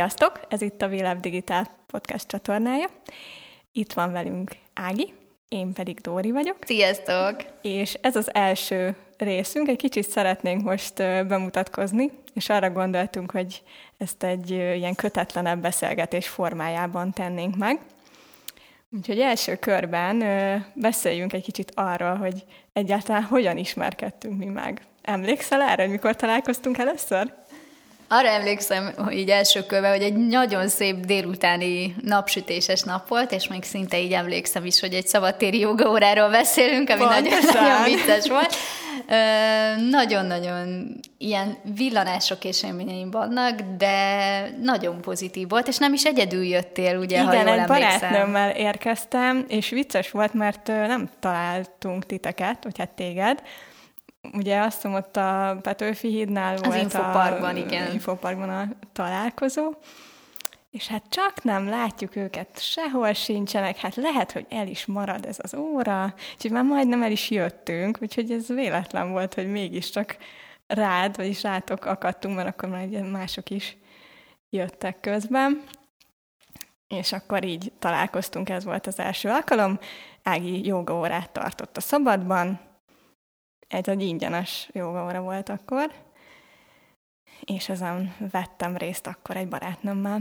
Sziasztok! Ez itt a Véleb Digitál podcast csatornája. Itt van velünk Ági, én pedig Dóri vagyok. Sziasztok! És ez az első részünk. Egy kicsit szeretnénk most bemutatkozni, és arra gondoltunk, hogy ezt egy ilyen kötetlenebb beszélgetés formájában tennénk meg. Úgyhogy első körben beszéljünk egy kicsit arról, hogy egyáltalán hogyan ismerkedtünk mi meg. Emlékszel erre, hogy mikor találkoztunk először? Arra emlékszem, hogy így első körben, hogy egy nagyon szép délutáni napsütéses nap volt, és még szinte így emlékszem is, hogy egy szabadtéri jogaóráról beszélünk, ami nagyon-nagyon vicces volt. nagyon-nagyon ilyen villanások és élményeim vannak, de nagyon pozitív volt, és nem is egyedül jöttél, ugye, Igen, ha jól egy barátnőmmel érkeztem, és vicces volt, mert nem találtunk titeket, vagy hát téged, Ugye azt mondom, ott a Petőfi hídnál az volt infoparkban, a, igen. infoparkban a találkozó, és hát csak nem látjuk őket, sehol sincsenek, hát lehet, hogy el is marad ez az óra, úgyhogy már majdnem el is jöttünk, úgyhogy ez véletlen volt, hogy mégiscsak rád, vagyis rátok akadtunk, mert akkor már mások is jöttek közben. És akkor így találkoztunk, ez volt az első alkalom. Ági jogaórát tartott a szabadban, egy, egy ingyenes jogaóra volt akkor, és ezen vettem részt akkor egy barátnőmmel.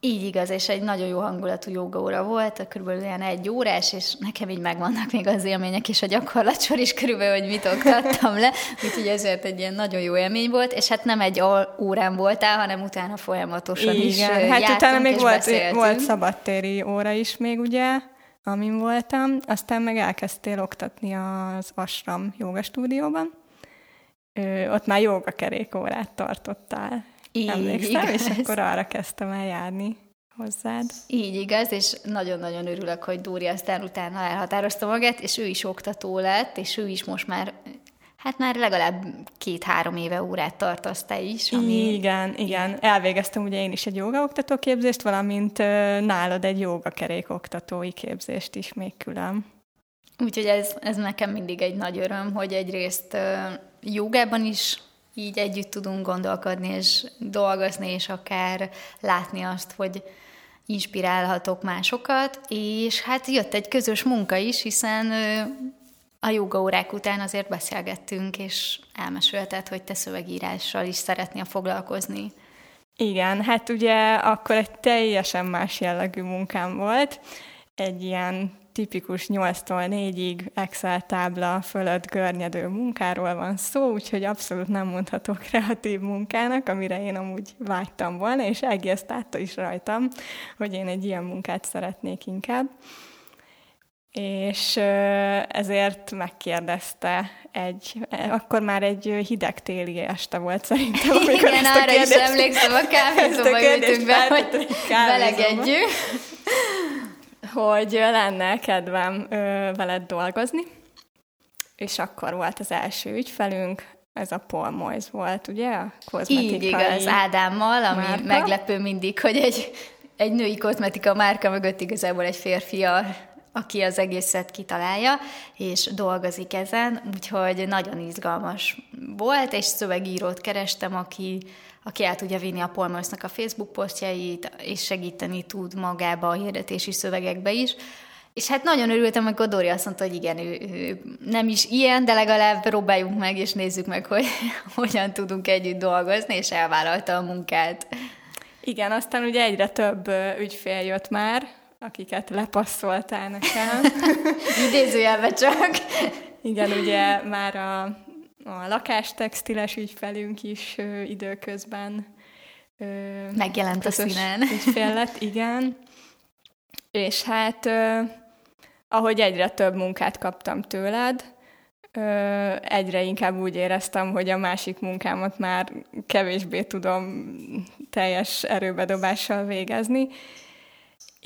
Így igaz, és egy nagyon jó hangulatú jogaóra volt, körülbelül ilyen egy órás, és nekem így megvannak még az élmények, és a gyakorlatsor is körülbelül, hogy mit oktattam le, úgyhogy ezért egy ilyen nagyon jó élmény volt, és hát nem egy órán voltál, hanem utána folyamatosan Igen, is hát utána még volt, volt szabadtéri óra is még, ugye, amin voltam, aztán meg elkezdtél oktatni az Asram joga stúdióban. Ö, ott már joga kerékórát tartottál. Így, Emlékszem, igaz. és akkor arra kezdtem el járni hozzád. Így igaz, és nagyon-nagyon örülök, hogy Dóri aztán utána elhatározta magát, és ő is oktató lett, és ő is most már Hát már legalább két-három éve órát tartasz te is. Ami... Igen, igen. Elvégeztem ugye én is egy jogaoktató képzést, valamint nálad egy jogakerékoktatói képzést is még külön. Úgyhogy ez, ez nekem mindig egy nagy öröm, hogy egyrészt jogában is így együtt tudunk gondolkodni és dolgozni, és akár látni azt, hogy inspirálhatok másokat, és hát jött egy közös munka is, hiszen a jogaórák után azért beszélgettünk, és elmesélted, hogy te szövegírással is szeretnél foglalkozni. Igen, hát ugye akkor egy teljesen más jellegű munkám volt. Egy ilyen tipikus 8-tól 4-ig Excel tábla fölött görnyedő munkáról van szó, úgyhogy abszolút nem mondható kreatív munkának, amire én amúgy vágytam volna, és egész látta is rajtam, hogy én egy ilyen munkát szeretnék inkább és ezért megkérdezte egy, akkor már egy hideg téli este volt szerintem. Igen, ezt a arra kérdést, is emlékszem, a kávézóba ültünk be, hogy belegedjünk. Hogy lenne kedvem veled dolgozni, és akkor volt az első ügyfelünk, ez a Paul Moyes volt, ugye? A kozmetikai Így igaz, Ádámmal, ami márka. meglepő mindig, hogy egy, egy női kozmetika márka mögött igazából egy férfi a aki az egészet kitalálja, és dolgozik ezen, úgyhogy nagyon izgalmas volt, és szövegírót kerestem, aki, aki el tudja vinni a Polmorsnak a Facebook posztjait, és segíteni tud magába a hirdetési szövegekbe is. És hát nagyon örültem, amikor Dori azt mondta, hogy igen, ő, ő nem is ilyen, de legalább próbáljunk meg, és nézzük meg, hogy hogyan tudunk együtt dolgozni, és elvállalta a munkát. Igen, aztán ugye egyre több ügyfél jött már, akiket lepasszoltál nekem. Idézőjelve csak. Igen, ugye már a, a lakástextiles ügyfelünk is ö, időközben ö, megjelent a színen. Ügyfél lett, igen. És hát ö, ahogy egyre több munkát kaptam tőled, ö, egyre inkább úgy éreztem, hogy a másik munkámat már kevésbé tudom teljes erőbedobással végezni,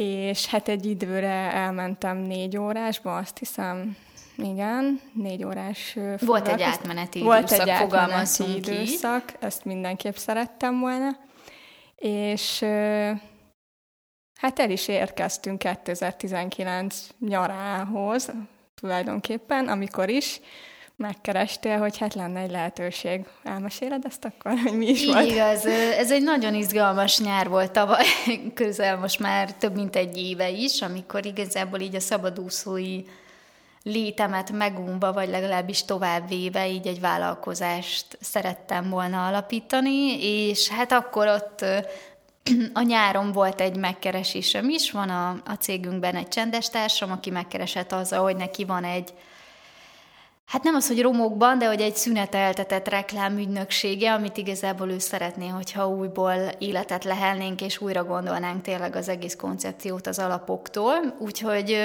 és hát egy időre elmentem négy órásba, azt hiszem, igen, négy órás Volt egy átmeneti Volt időszak, egy átmeneti időszak, ki. ezt mindenképp szerettem volna, és hát el is érkeztünk 2019 nyarához tulajdonképpen, amikor is megkerestél, hogy hát lenne egy lehetőség. Elmeséled ezt akkor, hogy mi is Így volt? igaz, ez egy nagyon izgalmas nyár volt tavaly, közel most már több mint egy éve is, amikor igazából így a szabadúszói létemet megunva, vagy legalábbis továbbvéve így egy vállalkozást szerettem volna alapítani, és hát akkor ott a nyáron volt egy megkeresésem is, van a, a cégünkben egy csendes társam, aki megkeresett azzal, hogy neki van egy Hát nem az, hogy romokban, de hogy egy szüneteltetett reklámügynöksége, amit igazából ő szeretné, hogyha újból életet lehelnénk, és újra gondolnánk tényleg az egész koncepciót az alapoktól. Úgyhogy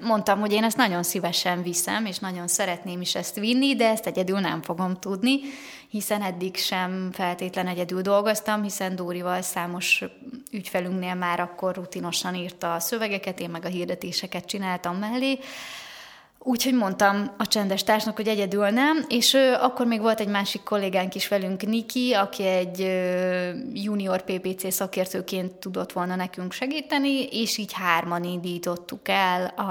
mondtam, hogy én ezt nagyon szívesen viszem, és nagyon szeretném is ezt vinni, de ezt egyedül nem fogom tudni, hiszen eddig sem feltétlen egyedül dolgoztam, hiszen Dórival számos ügyfelünknél már akkor rutinosan írta a szövegeket, én meg a hirdetéseket csináltam mellé, Úgyhogy mondtam a csendes társnak, hogy egyedül nem, és ő, akkor még volt egy másik kollégánk is velünk, Niki, aki egy junior PPC szakértőként tudott volna nekünk segíteni, és így hárman indítottuk el a,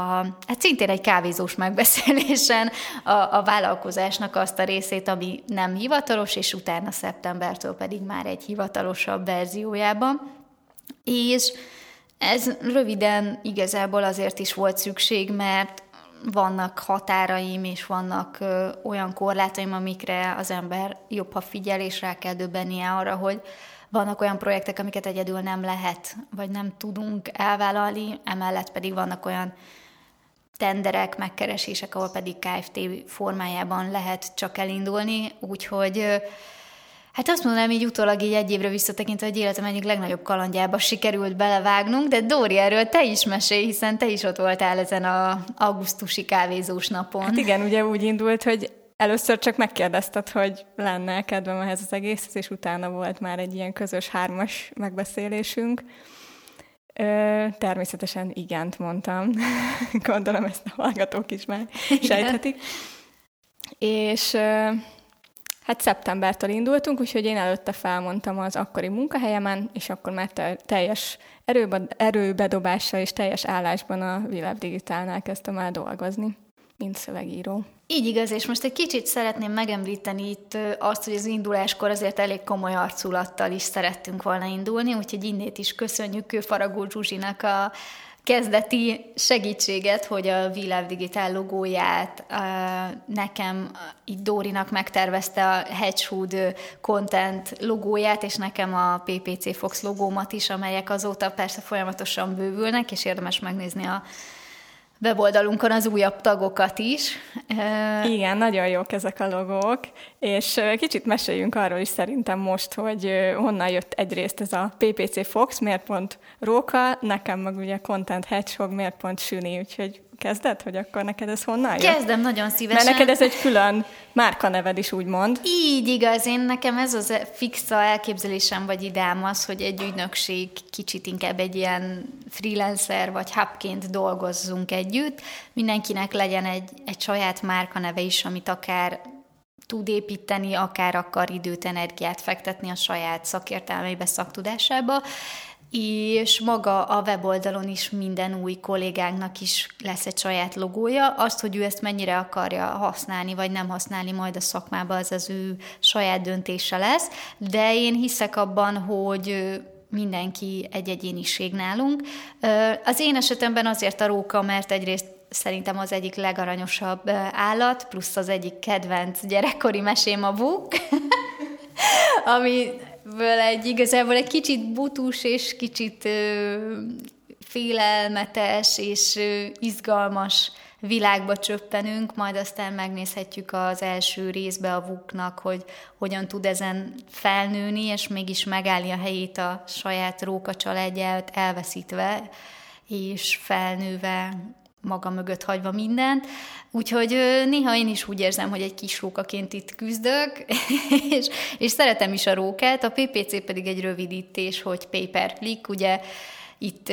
hát szintén egy kávézós megbeszélésen a, a vállalkozásnak azt a részét, ami nem hivatalos, és utána szeptembertől pedig már egy hivatalosabb verziójában. És ez röviden igazából azért is volt szükség, mert vannak határaim, és vannak ö, olyan korlátaim, amikre az ember jobb, ha figyel, és rá kell döbbennie arra, hogy vannak olyan projektek, amiket egyedül nem lehet, vagy nem tudunk elvállalni, emellett pedig vannak olyan tenderek, megkeresések, ahol pedig KFT formájában lehet csak elindulni, úgyhogy Hát azt mondanám így utólag így egy évre visszatekintve, hogy életem egyik legnagyobb kalandjába sikerült belevágnunk, de Dóri, erről te is mesélj, hiszen te is ott voltál ezen a augusztusi kávézós napon. Hát igen, ugye úgy indult, hogy először csak megkérdezted, hogy lenne kedvem ehhez az egészhez, és utána volt már egy ilyen közös hármas megbeszélésünk. Ö, természetesen igent mondtam. Gondolom ezt a hallgatók is már sejthetik. És Hát szeptembertől indultunk, úgyhogy én előtte felmondtam az akkori munkahelyemen, és akkor már teljes erőbedobással és teljes állásban a Világ Digitálnál kezdtem el dolgozni, mint szövegíró. Így igaz, és most egy kicsit szeretném megemlíteni itt azt, hogy az induláskor azért elég komoly arculattal is szerettünk volna indulni, úgyhogy innét is köszönjük Faragó Zsuzsinak a kezdeti segítséget, hogy a Világ Digitál logóját nekem itt Dórinak megtervezte a Hedgehood Content logóját, és nekem a PPC Fox logómat is, amelyek azóta persze folyamatosan bővülnek, és érdemes megnézni a weboldalunkon az újabb tagokat is. Igen, nagyon jók ezek a logók, és kicsit meséljünk arról is szerintem most, hogy honnan jött egyrészt ez a PPC Fox, miért pont Róka, nekem meg ugye Content Hedgehog, miért pont Süni, úgyhogy kezded, hogy akkor neked ez honnan jött? Kezdem nagyon szívesen. Mert neked ez egy külön márkaneved is, úgymond. Így igaz, én nekem ez az fixa elképzelésem, vagy ideám az, hogy egy ügynökség kicsit inkább egy ilyen freelancer vagy hubként dolgozzunk együtt. Mindenkinek legyen egy, egy saját márkaneve is, amit akár tud építeni, akár akar időt, energiát fektetni a saját szakértelmeibe, szaktudásába, és maga a weboldalon is minden új kollégánknak is lesz egy saját logója. Azt, hogy ő ezt mennyire akarja használni, vagy nem használni majd a szakmába, az az ő saját döntése lesz, de én hiszek abban, hogy mindenki egy egyéniség nálunk. Az én esetemben azért a róka, mert egyrészt szerintem az egyik legaranyosabb állat, plusz az egyik kedvenc gyerekkori mesém a buk, ami ből egy igazából egy kicsit butus és kicsit ö, félelmetes és ö, izgalmas világba csöppenünk, majd aztán megnézhetjük az első részbe a vuknak, hogy hogyan tud ezen felnőni, és mégis megállni a helyét a saját róka családját elveszítve, és felnőve maga mögött hagyva mindent. Úgyhogy néha én is úgy érzem, hogy egy kis rókaként itt küzdök, és, és szeretem is a rókát. A PPC pedig egy rövidítés, hogy pay per click. Ugye itt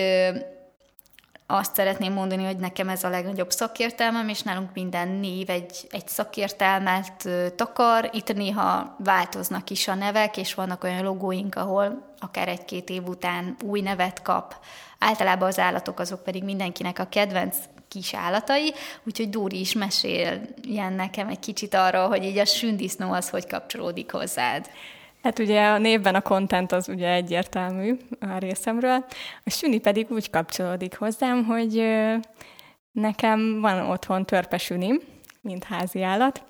azt szeretném mondani, hogy nekem ez a legnagyobb szakértelmem, és nálunk minden név egy, egy szakértelmet takar. Itt néha változnak is a nevek, és vannak olyan logóink, ahol akár egy-két év után új nevet kap. Általában az állatok azok pedig mindenkinek a kedvenc kis állatai, úgyhogy Dóri is meséljen nekem egy kicsit arról, hogy így a sündisznó az hogy kapcsolódik hozzád. Hát ugye a névben a content az ugye egyértelmű a részemről, a süni pedig úgy kapcsolódik hozzám, hogy nekem van otthon törpesünim, mint házi állat,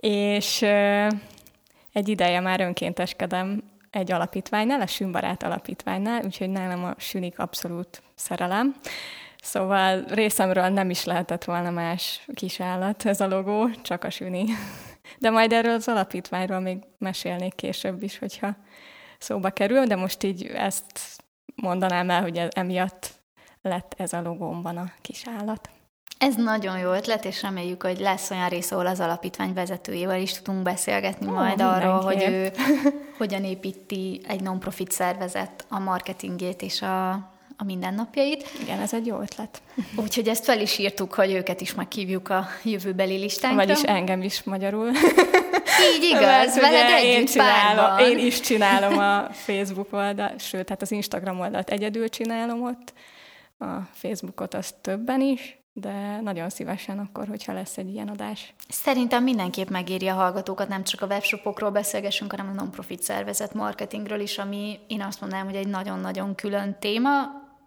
és egy ideje már önkénteskedem egy alapítványnál, a Sünbarát alapítványnál, úgyhogy nálam a sünik abszolút szerelem. Szóval részemről nem is lehetett volna más kis állat ez a logó, csak a süni. De majd erről az alapítványról még mesélnék később is, hogyha szóba kerül, de most így ezt mondanám el, hogy emiatt lett ez a logómban a kis állat. Ez nagyon jó ötlet, és reméljük, hogy lesz olyan rész, ahol az alapítvány vezetőjével is tudunk beszélgetni oh, majd arról, hogy ő hogyan építi egy non-profit szervezet a marketingét és a, a mindennapjait. Igen, ez egy jó ötlet. Úgyhogy ezt fel is írtuk, hogy őket is meghívjuk a jövőbeli listánkra. Vagyis engem is magyarul. Így igaz, veled együtt én, csinálom, én is csinálom a Facebook oldalt, sőt, hát az Instagram oldalt egyedül csinálom ott, a Facebookot azt többen is, de nagyon szívesen akkor, hogyha lesz egy ilyen adás. Szerintem mindenképp megéri a hallgatókat, nem csak a webshopokról beszélgessünk, hanem a non-profit szervezet marketingről is, ami én azt mondanám, hogy egy nagyon-nagyon külön téma,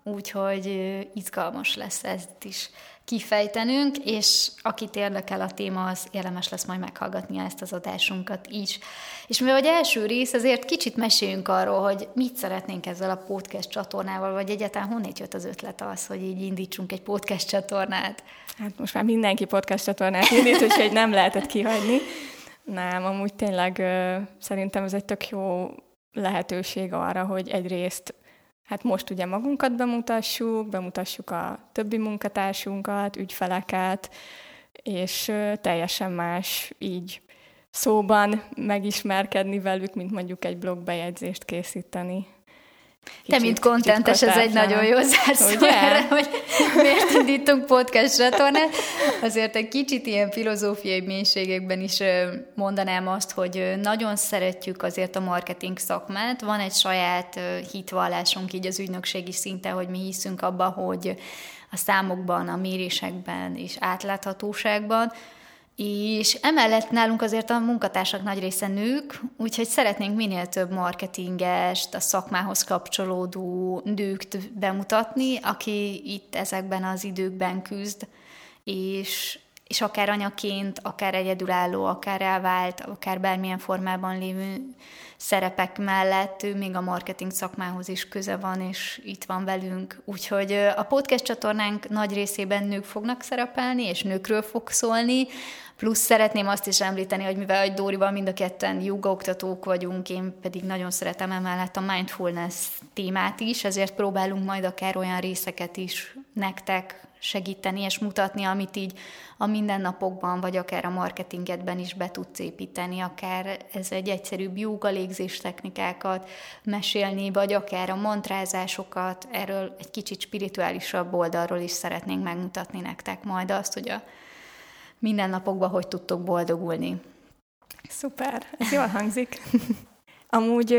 úgyhogy izgalmas lesz ezt is kifejtenünk, és akit érdekel a téma, az érdemes lesz majd meghallgatni ezt az adásunkat is. És mivel hogy első rész, azért kicsit meséljünk arról, hogy mit szeretnénk ezzel a podcast csatornával, vagy egyáltalán honnét jött az ötlet az, hogy így indítsunk egy podcast csatornát? Hát most már mindenki podcast csatornát indít, úgyhogy nem lehetett kihagyni. Nem, amúgy tényleg szerintem ez egy tök jó lehetőség arra, hogy egyrészt Hát most ugye magunkat bemutassuk, bemutassuk a többi munkatársunkat, ügyfeleket, és teljesen más így szóban megismerkedni velük, mint mondjuk egy blogbejegyzést készíteni. Kicsit, Te, mint kontentes, ez egy nagyon jó zárszó erre, hogy miért indítunk podcast csatornát. Azért egy kicsit ilyen filozófiai mélységekben is mondanám azt, hogy nagyon szeretjük azért a marketing szakmát. Van egy saját hitvallásunk így az ügynökségi szinten, hogy mi hiszünk abba, hogy a számokban, a mérésekben és átláthatóságban, és emellett nálunk azért a munkatársak nagy része nők, úgyhogy szeretnénk minél több marketingest, a szakmához kapcsolódó nőkt bemutatni, aki itt ezekben az időkben küzd, és, és akár anyaként, akár egyedülálló, akár elvált, akár bármilyen formában lévő szerepek mellett ő még a marketing szakmához is köze van, és itt van velünk. Úgyhogy a podcast csatornánk nagy részében nők fognak szerepelni, és nőkről fog szólni, Plusz szeretném azt is említeni, hogy mivel hogy Dórival mind a ketten oktatók vagyunk, én pedig nagyon szeretem emellett a mindfulness témát is, ezért próbálunk majd akár olyan részeket is nektek segíteni és mutatni, amit így a mindennapokban, vagy akár a marketingedben is be tudsz építeni, akár ez egy egyszerűbb jóga légzés technikákat mesélni, vagy akár a mantrázásokat, erről egy kicsit spirituálisabb oldalról is szeretnénk megmutatni nektek majd azt, hogy a mindennapokban hogy tudtok boldogulni. Szuper, ez jól hangzik. Amúgy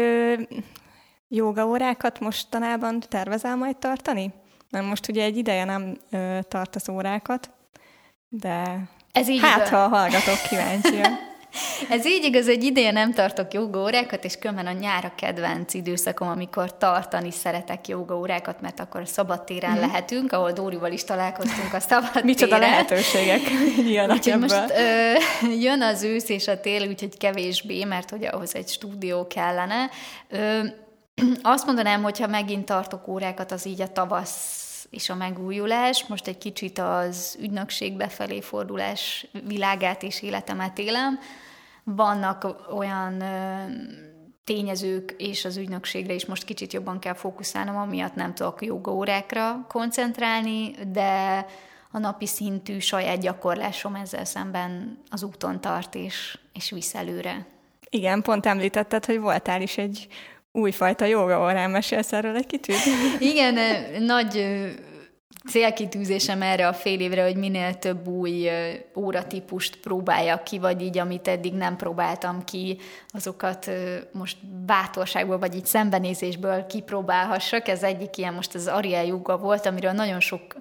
joga órákat mostanában tervezel majd tartani? Mert most ugye egy ideje nem ö, tartasz órákat, de Ez így hát, ha hallgatok kíváncsian. Ez így igaz, hogy ideje nem tartok jogaórákat, és különben a nyár a kedvenc időszakom, amikor tartani szeretek jogaórákat, mert akkor a szabadtéren mm. lehetünk, ahol Dórival is találkoztunk a szabadtéren. Micsoda lehetőségek jönnek úgyhogy most ö, jön az ősz és a tél, úgyhogy kevésbé, mert hogy ahhoz egy stúdió kellene. Ö, azt mondanám, hogyha megint tartok órákat, az így a tavasz és a megújulás. Most egy kicsit az ügynökség befelé fordulás világát és életemet élem. Vannak olyan tényezők, és az ügynökségre is most kicsit jobban kell fókuszálnom, amiatt nem tudok jogaórákra koncentrálni, de a napi szintű saját gyakorlásom ezzel szemben az úton tart, és, és visz előre. Igen, pont említetted, hogy voltál is egy újfajta joga órán, mesélsz erről egy kicsit? Igen, nagy célkitűzésem erre a fél évre, hogy minél több új óratípust próbáljak ki, vagy így, amit eddig nem próbáltam ki, azokat most bátorságból, vagy így szembenézésből kipróbálhassak. Ez egyik ilyen most az Ariel Yoga volt, amiről nagyon sok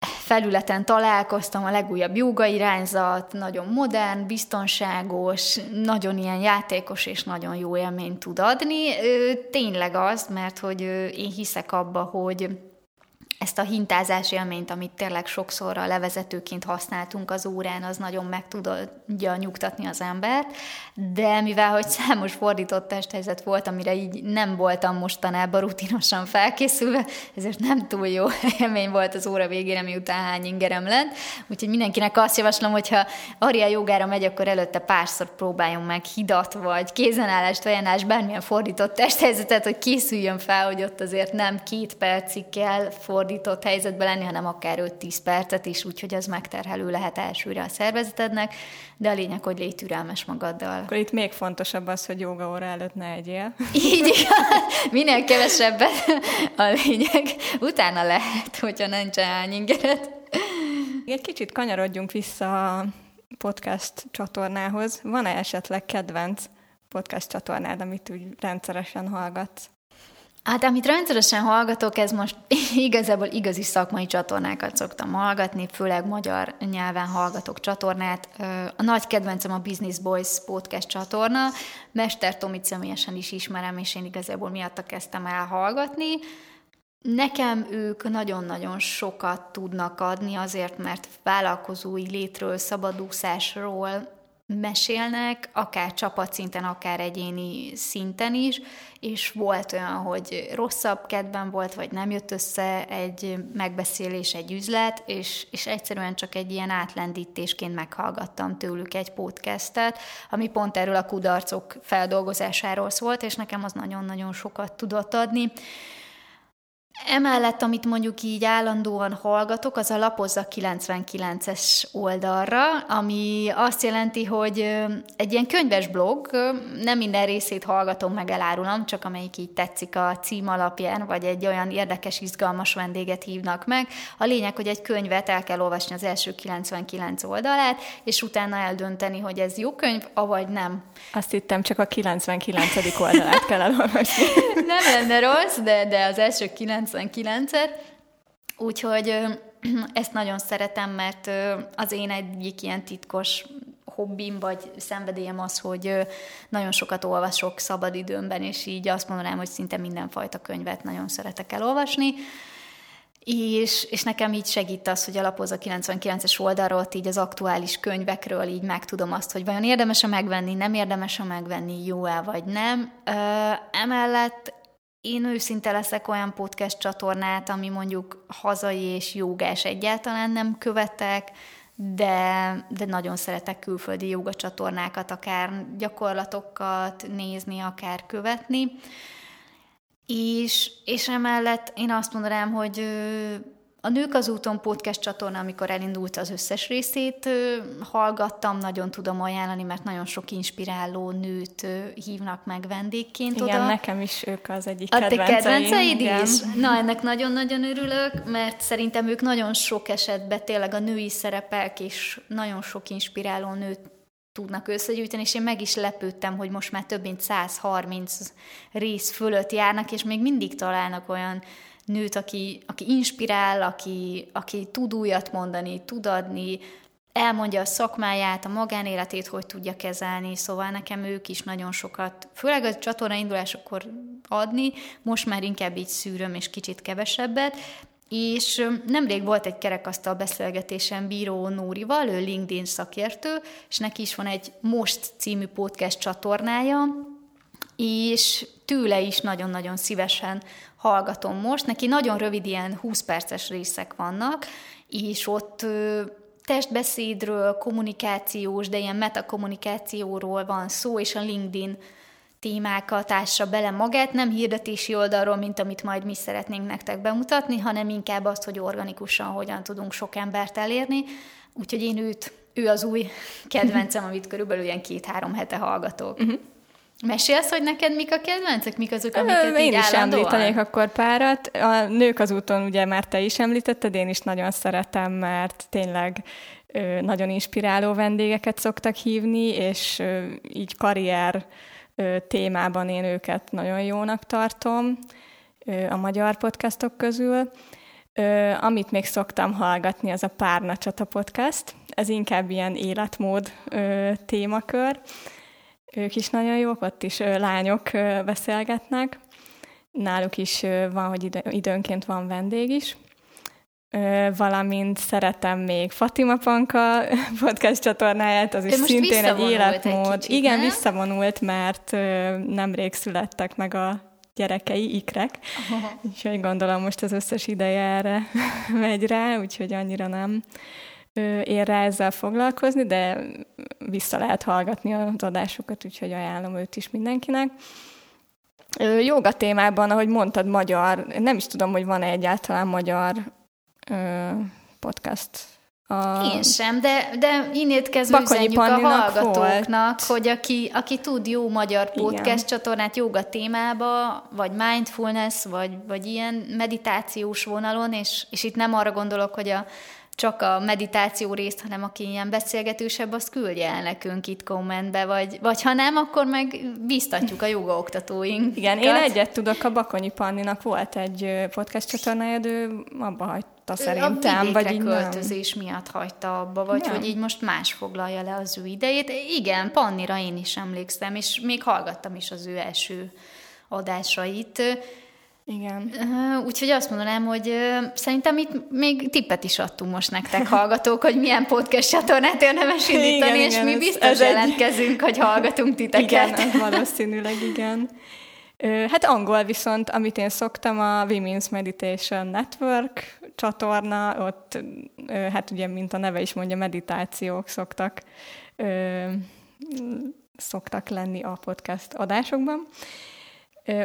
felületen találkoztam, a legújabb joga irányzat, nagyon modern, biztonságos, nagyon ilyen játékos és nagyon jó élményt tud adni. Tényleg az, mert hogy én hiszek abba, hogy ezt a hintázás élményt, amit tényleg sokszor a levezetőként használtunk az órán, az nagyon meg tudja nyugtatni az embert, de mivel hogy számos fordított testhelyzet volt, amire így nem voltam mostanában rutinosan felkészülve, ezért nem túl jó élmény volt az óra végére, miután hány ingerem lett. Úgyhogy mindenkinek azt javaslom, hogyha Aria jogára megy, akkor előtte párszor próbáljon meg hidat, vagy kézenállást, ajánlás, bármilyen fordított testhelyzetet, hogy készüljön fel, hogy ott azért nem két percig kell fordítani fordított helyzetben lenni, hanem akár 5-10 percet is, úgyhogy az megterhelő lehet elsőre a szervezetednek, de a lényeg, hogy légy türelmes magaddal. Akkor itt még fontosabb az, hogy joga óra előtt ne egyél. Így, minél kevesebbet a lényeg. Utána lehet, hogyha nincs hány ingeret. Egy kicsit kanyarodjunk vissza a podcast csatornához. Van-e esetleg kedvenc podcast csatornád, amit úgy rendszeresen hallgatsz? Hát amit rendszeresen hallgatok, ez most igazából igazi szakmai csatornákat szoktam hallgatni, főleg magyar nyelven hallgatok csatornát. A nagy kedvencem a Business Boys podcast csatorna. Mester Tomit személyesen is ismerem, és én igazából miatta kezdtem el hallgatni. Nekem ők nagyon-nagyon sokat tudnak adni azért, mert vállalkozói létről, szabadúszásról, mesélnek, akár csapatszinten, akár egyéni szinten is, és volt olyan, hogy rosszabb kedven volt, vagy nem jött össze egy megbeszélés, egy üzlet, és, és egyszerűen csak egy ilyen átlendítésként meghallgattam tőlük egy podcastet, ami pont erről a kudarcok feldolgozásáról szólt, és nekem az nagyon-nagyon sokat tudott adni. Emellett, amit mondjuk így állandóan hallgatok, az a Lapozza 99-es oldalra, ami azt jelenti, hogy egy ilyen könyves blog, nem minden részét hallgatom meg, elárulom, csak amelyik így tetszik a cím alapján, vagy egy olyan érdekes, izgalmas vendéget hívnak meg. A lényeg, hogy egy könyvet el kell olvasni az első 99 oldalát, és utána eldönteni, hogy ez jó könyv, avagy nem. Azt hittem, csak a 99. oldalát kell elolvasni. nem lenne rossz, de, de az első 9 99-et, úgyhogy ezt nagyon szeretem, mert az én egyik ilyen titkos hobbim vagy szenvedélyem az, hogy nagyon sokat olvasok szabadidőmben, és így azt mondanám, hogy szinte mindenfajta könyvet nagyon szeretek elolvasni. És, és nekem így segít az, hogy alapoz a 99-es oldalról, így az aktuális könyvekről így megtudom azt, hogy vajon érdemes-e megvenni, nem érdemes-e megvenni, jó-e vagy nem. emellett én őszinte leszek olyan podcast csatornát, ami mondjuk hazai és jogás egyáltalán nem követek, de, de nagyon szeretek külföldi joga csatornákat, akár gyakorlatokat nézni, akár követni. És, és emellett én azt mondanám, hogy a Nők az úton podcast csatorna, amikor elindult az összes részét, hallgattam, nagyon tudom ajánlani, mert nagyon sok inspiráló nőt hívnak meg vendégként igen, oda. nekem is ők az egyik a kedvenceim. A kedvenceid igen. is? Na, ennek nagyon-nagyon örülök, mert szerintem ők nagyon sok esetben tényleg a női szerepek és nagyon sok inspiráló nőt tudnak összegyűjteni, és én meg is lepődtem, hogy most már több mint 130 rész fölött járnak, és még mindig találnak olyan nőt, aki, aki inspirál, aki, aki tud újat mondani, tud adni, elmondja a szakmáját, a magánéletét, hogy tudja kezelni, szóval nekem ők is nagyon sokat, főleg a csatorna indulásokor adni, most már inkább így szűröm, és kicsit kevesebbet, és nemrég volt egy kerekasztal beszélgetésem Bíró Nórival, ő LinkedIn szakértő, és neki is van egy Most című podcast csatornája, és tőle is nagyon-nagyon szívesen hallgatom most. Neki nagyon rövid, ilyen 20 perces részek vannak, és ott testbeszédről, kommunikációs, de ilyen metakommunikációról van szó, és a LinkedIn témákat ássa bele magát, nem hirdetési oldalról, mint amit majd mi szeretnénk nektek bemutatni, hanem inkább azt, hogy organikusan hogyan tudunk sok embert elérni. Úgyhogy én őt, ő az új kedvencem, amit körülbelül ilyen két-három hete hallgatok. Uh-huh. Mesélsz, hogy neked mik a kedvencek, mik azok, amiket Én is említenék akkor párat. A Nők az úton ugye már te is említetted, én is nagyon szeretem, mert tényleg nagyon inspiráló vendégeket szoktak hívni, és így karrier témában én őket nagyon jónak tartom a magyar podcastok közül. Amit még szoktam hallgatni, az a Párna Csata podcast. Ez inkább ilyen életmód témakör. Ők is nagyon jók, ott is lányok beszélgetnek. Náluk is van, hogy idő, időnként van vendég is. Valamint szeretem még Fatima Panka podcast csatornáját, az is szintén egy életmód. Egy kicsit, Igen, nem? visszavonult, mert nemrég születtek meg a gyerekei, ikrek, úgyhogy gondolom most az összes ideje erre megy rá, úgyhogy annyira nem ér rá ezzel foglalkozni, de vissza lehet hallgatni az adásokat, úgyhogy ajánlom őt is mindenkinek. Joga témában, ahogy mondtad, magyar, nem is tudom, hogy van-e egyáltalán magyar podcast a... Én sem, de, de innét kezdve üzenjük a hallgatóknak, volt. hogy aki, aki tud jó magyar podcast Igen. csatornát joga témába, vagy mindfulness, vagy, vagy ilyen meditációs vonalon, és, és itt nem arra gondolok, hogy a, csak a meditáció részt, hanem aki ilyen beszélgetősebb, azt küldje el nekünk itt kommentbe, vagy, vagy ha nem, akkor meg biztatjuk a joga oktatóink. Igen, én egyet tudok, a Bakonyi Panninak volt egy podcast csatornája, de ő abba hagyta szerintem. A vagy így költözés nem. miatt hagyta abba, vagy nem. hogy így most más foglalja le az ő idejét. Igen, Pannira én is emlékszem, és még hallgattam is az ő első adásait igen. Úgyhogy azt mondanám, hogy szerintem itt még tippet is adtunk most nektek, hallgatók, hogy milyen podcast csatornát érdemes indítani, igen, és igen, mi biztos ez jelentkezünk, egy... hogy hallgatunk titeket. Igen, valószínűleg igen. Hát angol viszont, amit én szoktam, a Women's Meditation Network csatorna, ott hát ugye, mint a neve is mondja, meditációk szoktak szoktak lenni a podcast adásokban.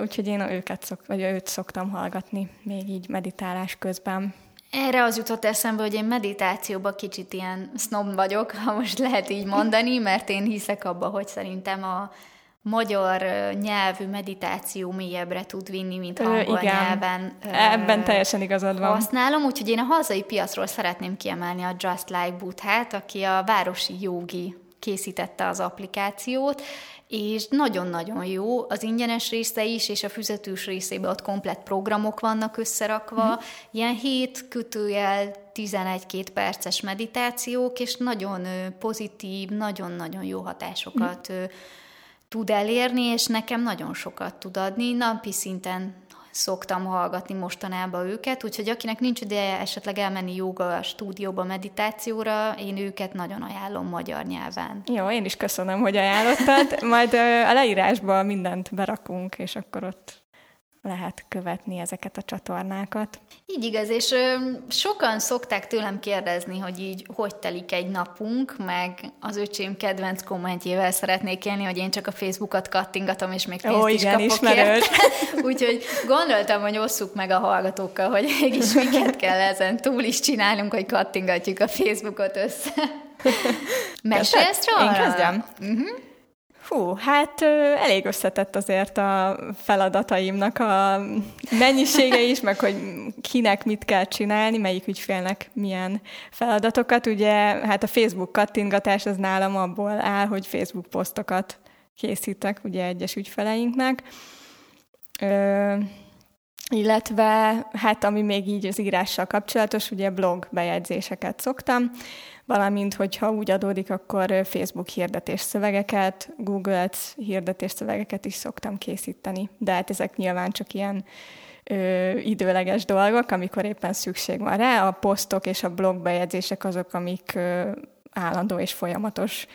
Úgyhogy én őket szok, vagy őt szoktam hallgatni, még így meditálás közben. Erre az jutott eszembe, hogy én meditációban kicsit ilyen snob vagyok, ha most lehet így mondani, mert én hiszek abba, hogy szerintem a magyar nyelvű meditáció mélyebbre tud vinni, mint angol Igen. nyelven. Ebben teljesen igazad van. Használom, úgyhogy én a hazai piacról szeretném kiemelni a Just Like Buddhát, aki a városi jogi készítette az applikációt, és nagyon-nagyon jó, az ingyenes része is, és a füzetős részében ott komplett programok vannak összerakva, mm. ilyen 7 kötőjel 11-2 perces meditációk, és nagyon pozitív, nagyon-nagyon jó hatásokat mm. tud elérni, és nekem nagyon sokat tud adni, napi szinten szoktam hallgatni mostanában őket, úgyhogy akinek nincs ideje esetleg elmenni joga stúdióba, meditációra, én őket nagyon ajánlom magyar nyelven. Jó, én is köszönöm, hogy ajánlottad. Majd a leírásba mindent berakunk, és akkor ott lehet követni ezeket a csatornákat. Így igaz, és ö, sokan szokták tőlem kérdezni, hogy így hogy telik egy napunk, meg az öcsém kedvenc kommentjével szeretnék élni, hogy én csak a Facebookot kattingatom, és még pénzt Ó, is igen, kapok ismerős. Úgyhogy gondoltam, hogy osszuk meg a hallgatókkal, hogy mégis miket kell ezen túl is csinálnunk, hogy kattingatjuk a Facebookot össze. Mesélsz róla? Én kezdjem? Uh-huh. Hú, hát elég összetett azért a feladataimnak a mennyisége is, meg hogy kinek mit kell csinálni, melyik ügyfélnek milyen feladatokat. Ugye hát a Facebook kattingatás az nálam abból áll, hogy Facebook posztokat készítek ugye egyes ügyfeleinknek. Ö, illetve hát ami még így az írással kapcsolatos, ugye blog bejegyzéseket szoktam, valamint, hogyha úgy adódik, akkor Facebook hirdetés szövegeket, Google Ads hirdetés szövegeket is szoktam készíteni. De hát ezek nyilván csak ilyen ö, időleges dolgok, amikor éppen szükség van rá. A posztok és a blog bejegyzések azok, amik ö, állandó és folyamatos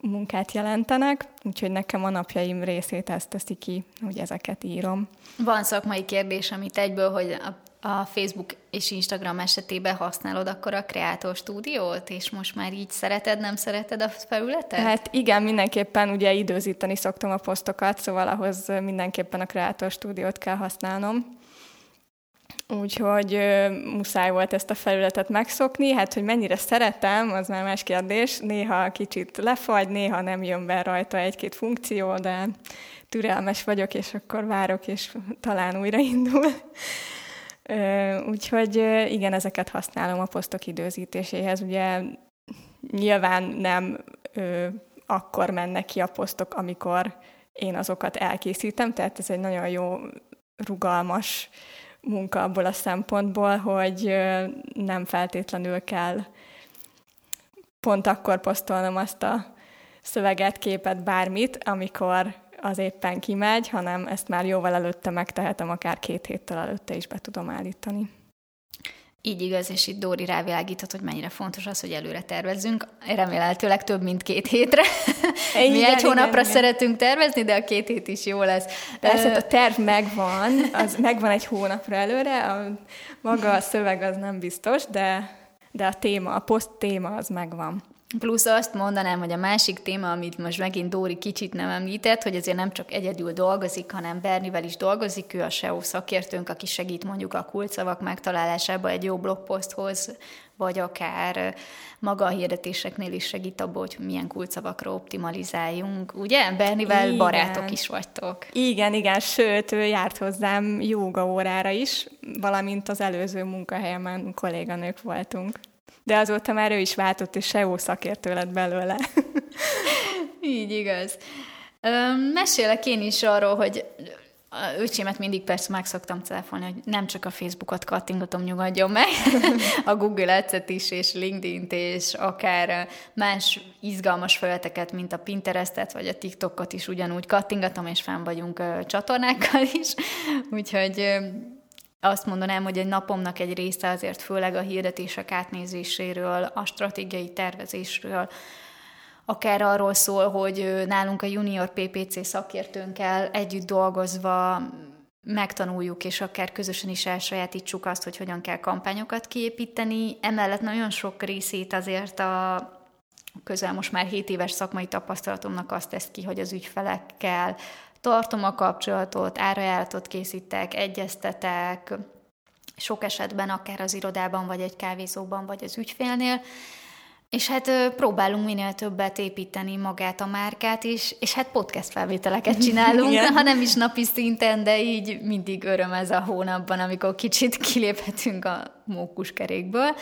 munkát jelentenek, úgyhogy nekem a napjaim részét ezt teszi ki, hogy ezeket írom. Van szakmai kérdés, amit egyből, hogy a a Facebook és Instagram esetében használod akkor a Creator Stúdiót, és most már így szereted, nem szereted a felületet? Hát igen, mindenképpen ugye időzíteni szoktam a posztokat, szóval ahhoz mindenképpen a Creator Stúdiót kell használnom. Úgyhogy muszáj volt ezt a felületet megszokni. Hát, hogy mennyire szeretem, az már más kérdés. Néha kicsit lefagy, néha nem jön be rajta egy-két funkció, de türelmes vagyok, és akkor várok, és talán újraindul. Úgyhogy igen, ezeket használom a posztok időzítéséhez. Ugye nyilván nem ö, akkor mennek ki a posztok, amikor én azokat elkészítem, tehát ez egy nagyon jó, rugalmas munka abból a szempontból, hogy nem feltétlenül kell pont akkor posztolnom azt a szöveget, képet, bármit, amikor az éppen kimegy, hanem ezt már jóval előtte megtehetem, akár két héttel előtte is be tudom állítani. Így igaz, és itt Dóri rávilágított, hogy mennyire fontos az, hogy előre tervezzünk. Remélhetőleg több, mint két hétre. Igen, Mi egy hónapra igen, szeretünk tervezni, de a két hét is jó lesz. Persze, a terv megvan, az megvan egy hónapra előre, a, maga a szöveg az nem biztos, de, de a téma, a poszt téma az megvan. Plusz azt mondanám, hogy a másik téma, amit most megint Dóri kicsit nem említett, hogy azért nem csak egyedül dolgozik, hanem Bernivel is dolgozik, ő a SEO szakértőnk, aki segít mondjuk a kulcsszavak megtalálásába egy jó blogposzthoz, vagy akár maga a hirdetéseknél is segít abból, hogy milyen kulcsszavakra optimalizáljunk. Ugye? Bernivel igen. barátok is vagytok. Igen, igen, sőt, ő járt hozzám jóga órára is, valamint az előző munkahelyemen kolléganők voltunk. De azóta már ő is váltott, és SEO szakértő lett belőle. Így igaz. Mesélek én is arról, hogy öcsémet mindig persze meg szoktam cáfolni, hogy nem csak a Facebookot kattingatom, nyugodjon meg, a Google ads is, és LinkedIn-t, és akár más izgalmas felületeket, mint a Pinterestet, vagy a TikTokot is ugyanúgy kattingatom, és fenn vagyunk csatornákkal is. Úgyhogy azt mondanám, hogy egy napomnak egy része azért főleg a hirdetések átnézéséről, a stratégiai tervezésről, akár arról szól, hogy nálunk a junior PPC szakértőnkkel együtt dolgozva megtanuljuk, és akár közösen is elsajátítsuk azt, hogy hogyan kell kampányokat kiépíteni. Emellett nagyon sok részét azért a közel most már 7 éves szakmai tapasztalatomnak azt tesz ki, hogy az ügyfelekkel tartom a kapcsolatot, árajánlatot készítek, egyeztetek, sok esetben akár az irodában, vagy egy kávézóban, vagy az ügyfélnél, és hát próbálunk minél többet építeni magát a márkát is, és hát podcast felvételeket csinálunk, ha nem is napi szinten, de így mindig öröm ez a hónapban, amikor kicsit kiléphetünk a mókuskerékből.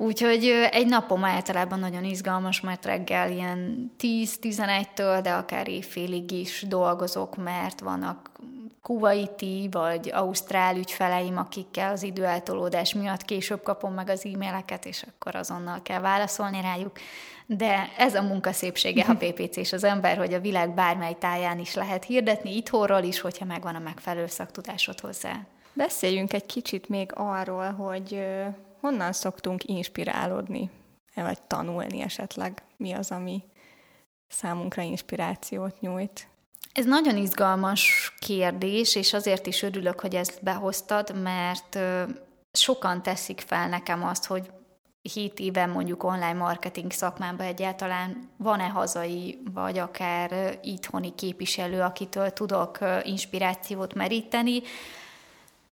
Úgyhogy egy napom általában nagyon izgalmas, mert reggel ilyen 10-11-től, de akár évfélig is dolgozok, mert vannak kuwaiti vagy ausztrál ügyfeleim, akikkel az időeltolódás miatt később kapom meg az e-maileket, és akkor azonnal kell válaszolni rájuk. De ez a munka szépsége, ha PPC és az ember, hogy a világ bármely táján is lehet hirdetni, itthonról is, hogyha megvan a megfelelő szaktudásod hozzá. Beszéljünk egy kicsit még arról, hogy honnan szoktunk inspirálódni, vagy tanulni esetleg? Mi az, ami számunkra inspirációt nyújt? Ez nagyon izgalmas kérdés, és azért is örülök, hogy ezt behoztad, mert sokan teszik fel nekem azt, hogy hét éven mondjuk online marketing szakmában egyáltalán van-e hazai, vagy akár itthoni képviselő, akitől tudok inspirációt meríteni,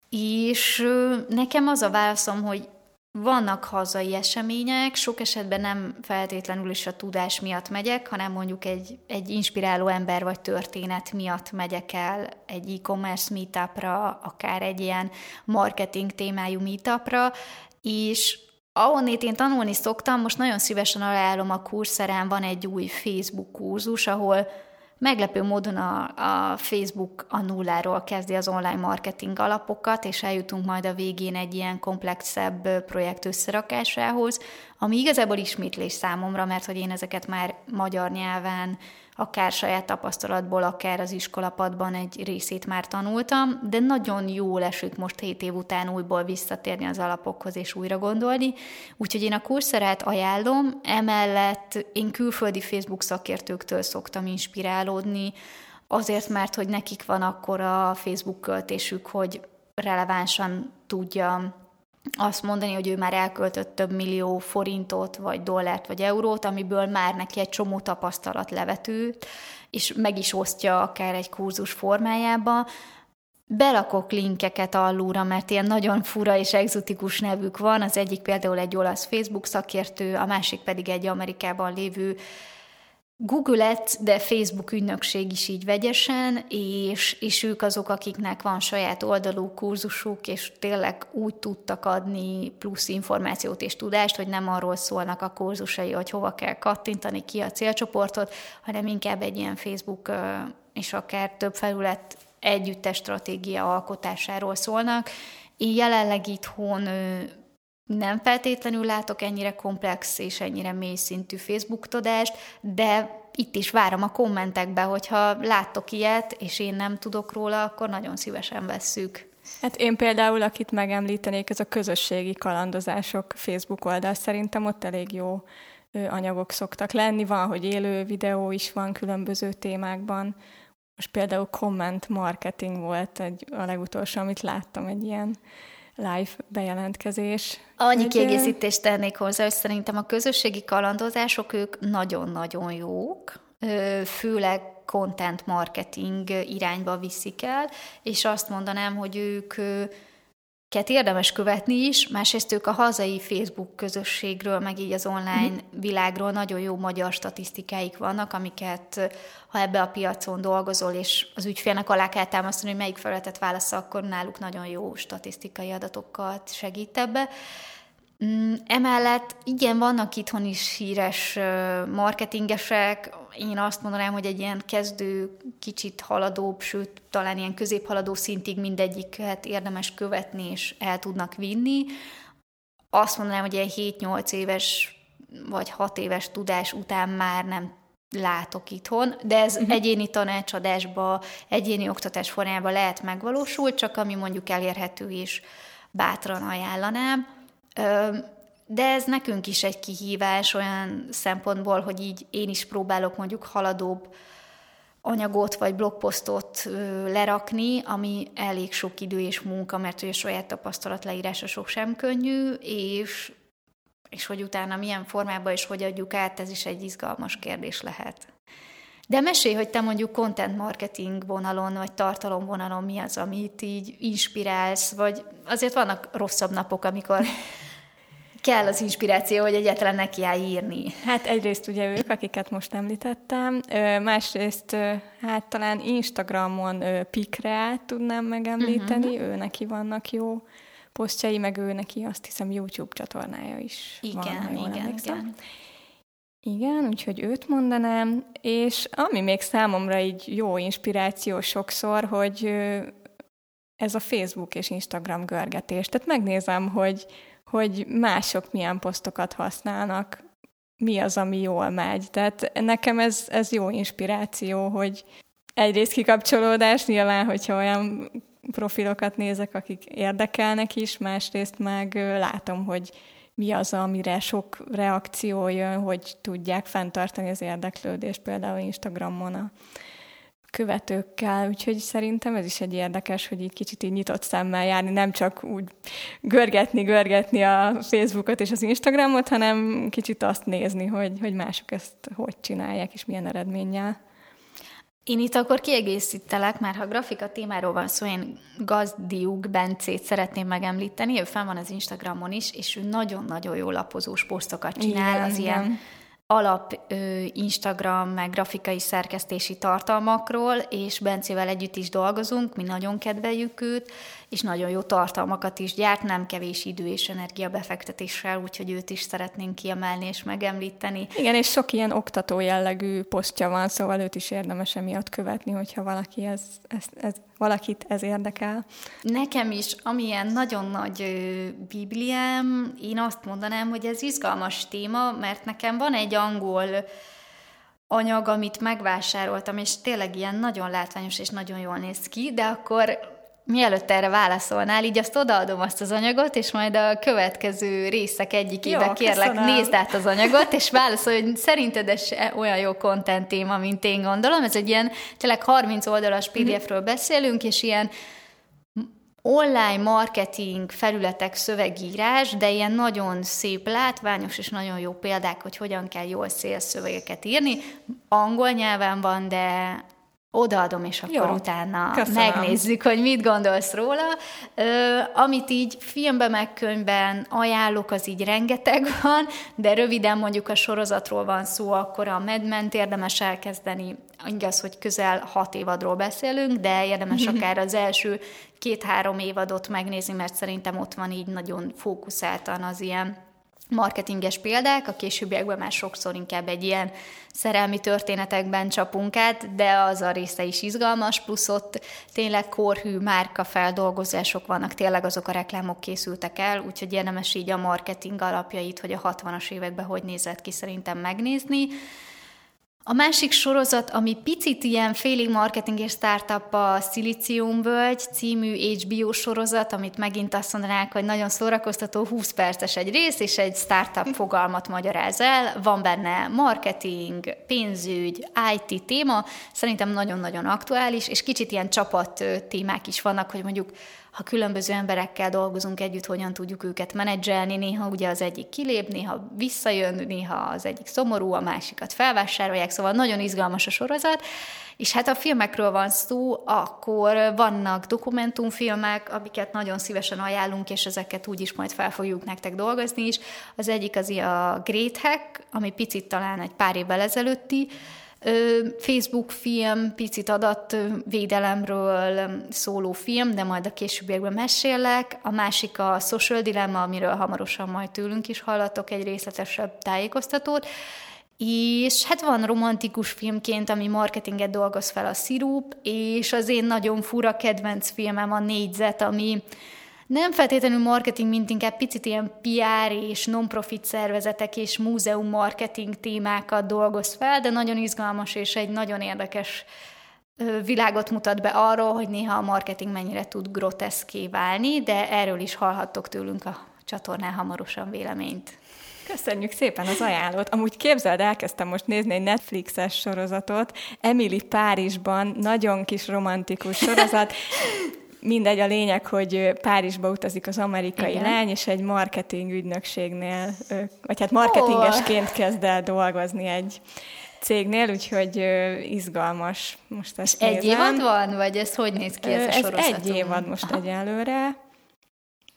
és nekem az a válaszom, hogy vannak hazai események, sok esetben nem feltétlenül is a tudás miatt megyek, hanem mondjuk egy, egy inspiráló ember vagy történet miatt megyek el egy e-commerce meetupra, akár egy ilyen marketing témájú meetupra, és ahonnét én tanulni szoktam, most nagyon szívesen ajánlom a kurszerán, van egy új Facebook kurzus, ahol Meglepő módon a, a Facebook a nulláról kezdi az online marketing alapokat, és eljutunk majd a végén egy ilyen komplexebb projekt összerakásához, ami igazából ismétlés számomra, mert hogy én ezeket már magyar nyelven akár saját tapasztalatból, akár az iskolapadban egy részét már tanultam, de nagyon jól esik most 7 év után újból visszatérni az alapokhoz és újra gondolni. Úgyhogy én a kurszerát ajánlom, emellett én külföldi Facebook szakértőktől szoktam inspirálódni, azért, mert hogy nekik van akkor a Facebook költésük, hogy relevánsan tudja azt mondani, hogy ő már elköltött több millió forintot, vagy dollárt, vagy eurót, amiből már neki egy csomó tapasztalat levető, és meg is osztja akár egy kurzus formájába, Belakok linkeket allúra, mert ilyen nagyon fura és egzotikus nevük van. Az egyik például egy olasz Facebook szakértő, a másik pedig egy Amerikában lévő Google Ads, de Facebook ügynökség is így vegyesen, és, és ők azok, akiknek van saját oldalú kurzusuk, és tényleg úgy tudtak adni plusz információt és tudást, hogy nem arról szólnak a kurzusai, hogy hova kell kattintani ki a célcsoportot, hanem inkább egy ilyen Facebook és akár több felület együttes stratégia alkotásáról szólnak. Én jelenleg itthon nem feltétlenül látok ennyire komplex és ennyire mély szintű Facebook tudást, de itt is várom a kommentekbe, hogyha láttok ilyet, és én nem tudok róla, akkor nagyon szívesen vesszük. Hát én például, akit megemlítenék, ez a közösségi kalandozások Facebook oldal, szerintem ott elég jó anyagok szoktak lenni, van, hogy élő videó is van különböző témákban. Most például comment marketing volt egy, a legutolsó, amit láttam, egy ilyen live bejelentkezés. Annyi kiegészítést tennék hozzá, hogy szerintem a közösségi kalandozások, ők nagyon-nagyon jók, főleg content marketing irányba viszik el, és azt mondanám, hogy ők ket érdemes követni is, másrészt ők a hazai Facebook közösségről, meg így az online mm. világról nagyon jó magyar statisztikáik vannak, amiket ha ebbe a piacon dolgozol, és az ügyfélnek alá kell támasztani, hogy melyik felületet válasz, akkor náluk nagyon jó statisztikai adatokat segít ebbe. Mm, emellett igen, vannak itthon is híres marketingesek, én azt mondanám, hogy egy ilyen kezdő, kicsit haladóbb, sőt, talán ilyen középhaladó szintig mindegyiket érdemes követni, és el tudnak vinni. Azt mondanám, hogy egy 7-8 éves vagy 6 éves tudás után már nem látok itthon, de ez uh-huh. egyéni tanácsadásba, egyéni oktatás formájában lehet megvalósul, csak ami mondjuk elérhető és bátran ajánlanám. De ez nekünk is egy kihívás olyan szempontból, hogy így én is próbálok mondjuk haladóbb anyagot vagy blogposztot lerakni, ami elég sok idő és munka, mert a saját tapasztalat leírása sok sem könnyű, és, és hogy utána milyen formában és hogy adjuk át, ez is egy izgalmas kérdés lehet. De mesélj, hogy te mondjuk content marketing vonalon, vagy tartalom vonalon mi az, amit így inspirálsz, vagy azért vannak rosszabb napok, amikor kell az inspiráció, hogy egyáltalán nekiáll írni? Hát egyrészt ugye ők, akiket most említettem, másrészt hát talán Instagramon Pikreát tudnám megemlíteni, uh-huh. ő neki vannak jó posztjai, meg ő neki azt hiszem YouTube csatornája is igen, van, igen, emlékszem. igen. Igen, úgyhogy őt mondanám, és ami még számomra így jó inspiráció sokszor, hogy ez a Facebook és Instagram görgetés. Tehát megnézem, hogy hogy mások milyen posztokat használnak, mi az, ami jól megy. Tehát nekem ez, ez jó inspiráció, hogy egyrészt kikapcsolódás, nyilván, hogyha olyan profilokat nézek, akik érdekelnek is, másrészt meg látom, hogy mi az, amire sok reakció jön, hogy tudják fenntartani az érdeklődést, például Instagramon a követőkkel, úgyhogy szerintem ez is egy érdekes, hogy így kicsit így nyitott szemmel járni, nem csak úgy görgetni, görgetni a Facebookot és az Instagramot, hanem kicsit azt nézni, hogy, hogy mások ezt hogy csinálják, és milyen eredménnyel. Én itt akkor kiegészítelek, mert ha grafika témáról van szó, én Gazdiuk Bencét szeretném megemlíteni, ő fel van az Instagramon is, és ő nagyon-nagyon jó lapozós posztokat csinál, igen, az igen. ilyen alap Instagram, meg grafikai szerkesztési tartalmakról, és Bencével együtt is dolgozunk, mi nagyon kedveljük őt, és nagyon jó tartalmakat is gyárt, nem kevés idő és energia befektetéssel, úgyhogy őt is szeretnénk kiemelni és megemlíteni. Igen, és sok ilyen oktató jellegű posztja van, szóval őt is érdemes emiatt követni, hogyha valaki ez, ez, ez, valakit ez érdekel. Nekem is, amilyen nagyon nagy bibliám, én azt mondanám, hogy ez izgalmas téma, mert nekem van egy angol anyag, amit megvásároltam, és tényleg ilyen nagyon látványos és nagyon jól néz ki, de akkor mielőtt erre válaszolnál, így azt odaadom azt az anyagot, és majd a következő részek egyikébe jó, kérlek, köszönöm. nézd át az anyagot, és válaszolj, hogy szerinted ez olyan jó content téma, mint én gondolom. Ez egy ilyen, tényleg 30 oldalas mhm. PDF-ről beszélünk, és ilyen online marketing felületek szövegírás, de ilyen nagyon szép, látványos és nagyon jó példák, hogy hogyan kell jól szélszövegeket írni. Angol nyelven van, de odaadom, és akkor Jó, utána köszönöm. megnézzük, hogy mit gondolsz róla. Ö, amit így filmben, meg könyvben ajánlok, az így rengeteg van, de röviden mondjuk a sorozatról van szó, akkor a Mad men érdemes elkezdeni. Igaz, hogy közel hat évadról beszélünk, de érdemes akár az első két-három évadot megnézni, mert szerintem ott van így nagyon fókuszáltan az ilyen marketinges példák, a későbbiekben már sokszor inkább egy ilyen szerelmi történetekben csapunk át, de az a része is izgalmas, plusz ott tényleg korhű márka feldolgozások vannak, tényleg azok a reklámok készültek el, úgyhogy érdemes így a marketing alapjait, hogy a 60-as években hogy nézett ki szerintem megnézni. A másik sorozat, ami picit ilyen félig marketing és startup a Völgy című HBO sorozat, amit megint azt mondanák, hogy nagyon szórakoztató, 20 perces egy rész, és egy startup fogalmat magyaráz el. Van benne marketing, pénzügy, IT téma, szerintem nagyon-nagyon aktuális, és kicsit ilyen csapat témák is vannak, hogy mondjuk ha különböző emberekkel dolgozunk együtt, hogyan tudjuk őket menedzselni, néha ugye az egyik kilép, néha visszajön, néha az egyik szomorú, a másikat felvásárolják, szóval nagyon izgalmas a sorozat, és hát a filmekről van szó, akkor vannak dokumentumfilmek, amiket nagyon szívesen ajánlunk, és ezeket úgyis majd fel fogjuk nektek dolgozni is. Az egyik az a Great Hack, ami picit talán egy pár évvel ezelőtti, Facebook film, picit adatvédelemről szóló film, de majd a későbbiekben mesélek. A másik a Social Dilemma, amiről hamarosan majd tőlünk is hallatok egy részletesebb tájékoztatót. És hát van romantikus filmként, ami marketinget dolgoz fel a szirup, és az én nagyon fura kedvenc filmem a Négyzet, ami nem feltétlenül marketing, mint inkább picit ilyen PR és non-profit szervezetek és múzeum marketing témákat dolgoz fel, de nagyon izgalmas és egy nagyon érdekes világot mutat be arról, hogy néha a marketing mennyire tud groteszké válni, de erről is hallhattok tőlünk a csatornán hamarosan véleményt. Köszönjük szépen az ajánlót. Amúgy képzeld, elkezdtem most nézni egy Netflixes sorozatot, Emily Párizsban, nagyon kis romantikus sorozat mindegy, a lényeg, hogy Párizsba utazik az amerikai Igen. lány, és egy marketing ügynökségnél, vagy hát marketingesként oh. kezd el dolgozni egy cégnél, úgyhogy izgalmas most ezt Egy évad van, vagy ez hogy néz ki ez a sorozatunk? Ez egy évad most Aha. egyelőre.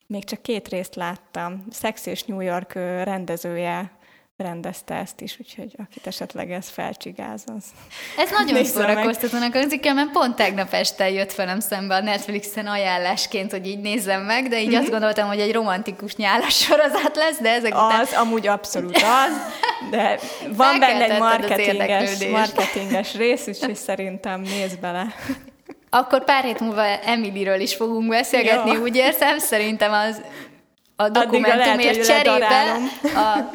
Még csak két részt láttam. Sex és New York rendezője rendezte ezt is, úgyhogy akit esetleg ez felcsigáz, az... Ez nagyon szórakoztatónak hangzik mert pont tegnap este jött velem szembe a Netflixen ajánlásként, hogy így nézzem meg, de így mm-hmm. azt gondoltam, hogy egy romantikus nyálas sorozat lesz, de ezek után... Az, amúgy abszolút az, de van benne egy marketinges, marketinges rész, úgyhogy szerintem nézd bele. Akkor pár hét múlva Emilyről is fogunk beszélgetni, Jó. úgy érzem, szerintem az a dokumentumért cserébe a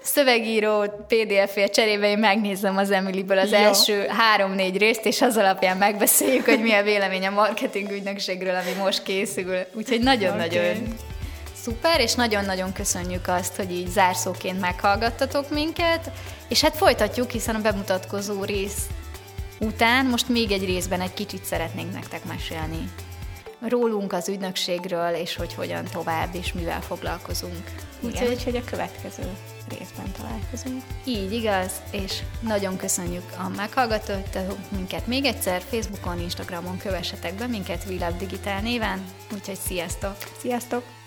szövegíró PDF-ért cserébe én megnézem az Emilyből az Jó. első három-négy részt, és az alapján megbeszéljük, hogy mi a vélemény a marketing ügynökségről, ami most készül. Úgyhogy nagyon-nagyon okay. szuper, és nagyon-nagyon köszönjük azt, hogy így zárszóként meghallgattatok minket, és hát folytatjuk, hiszen a bemutatkozó rész után most még egy részben egy kicsit szeretnénk nektek mesélni rólunk, az ügynökségről, és hogy hogyan tovább, és mivel foglalkozunk. Úgyhogy a következő részben találkozunk. Így igaz, és nagyon köszönjük a meghallgatót minket még egyszer, Facebookon, Instagramon kövessetek be minket Vilab Digitál néven, úgyhogy sziasztok! Sziasztok!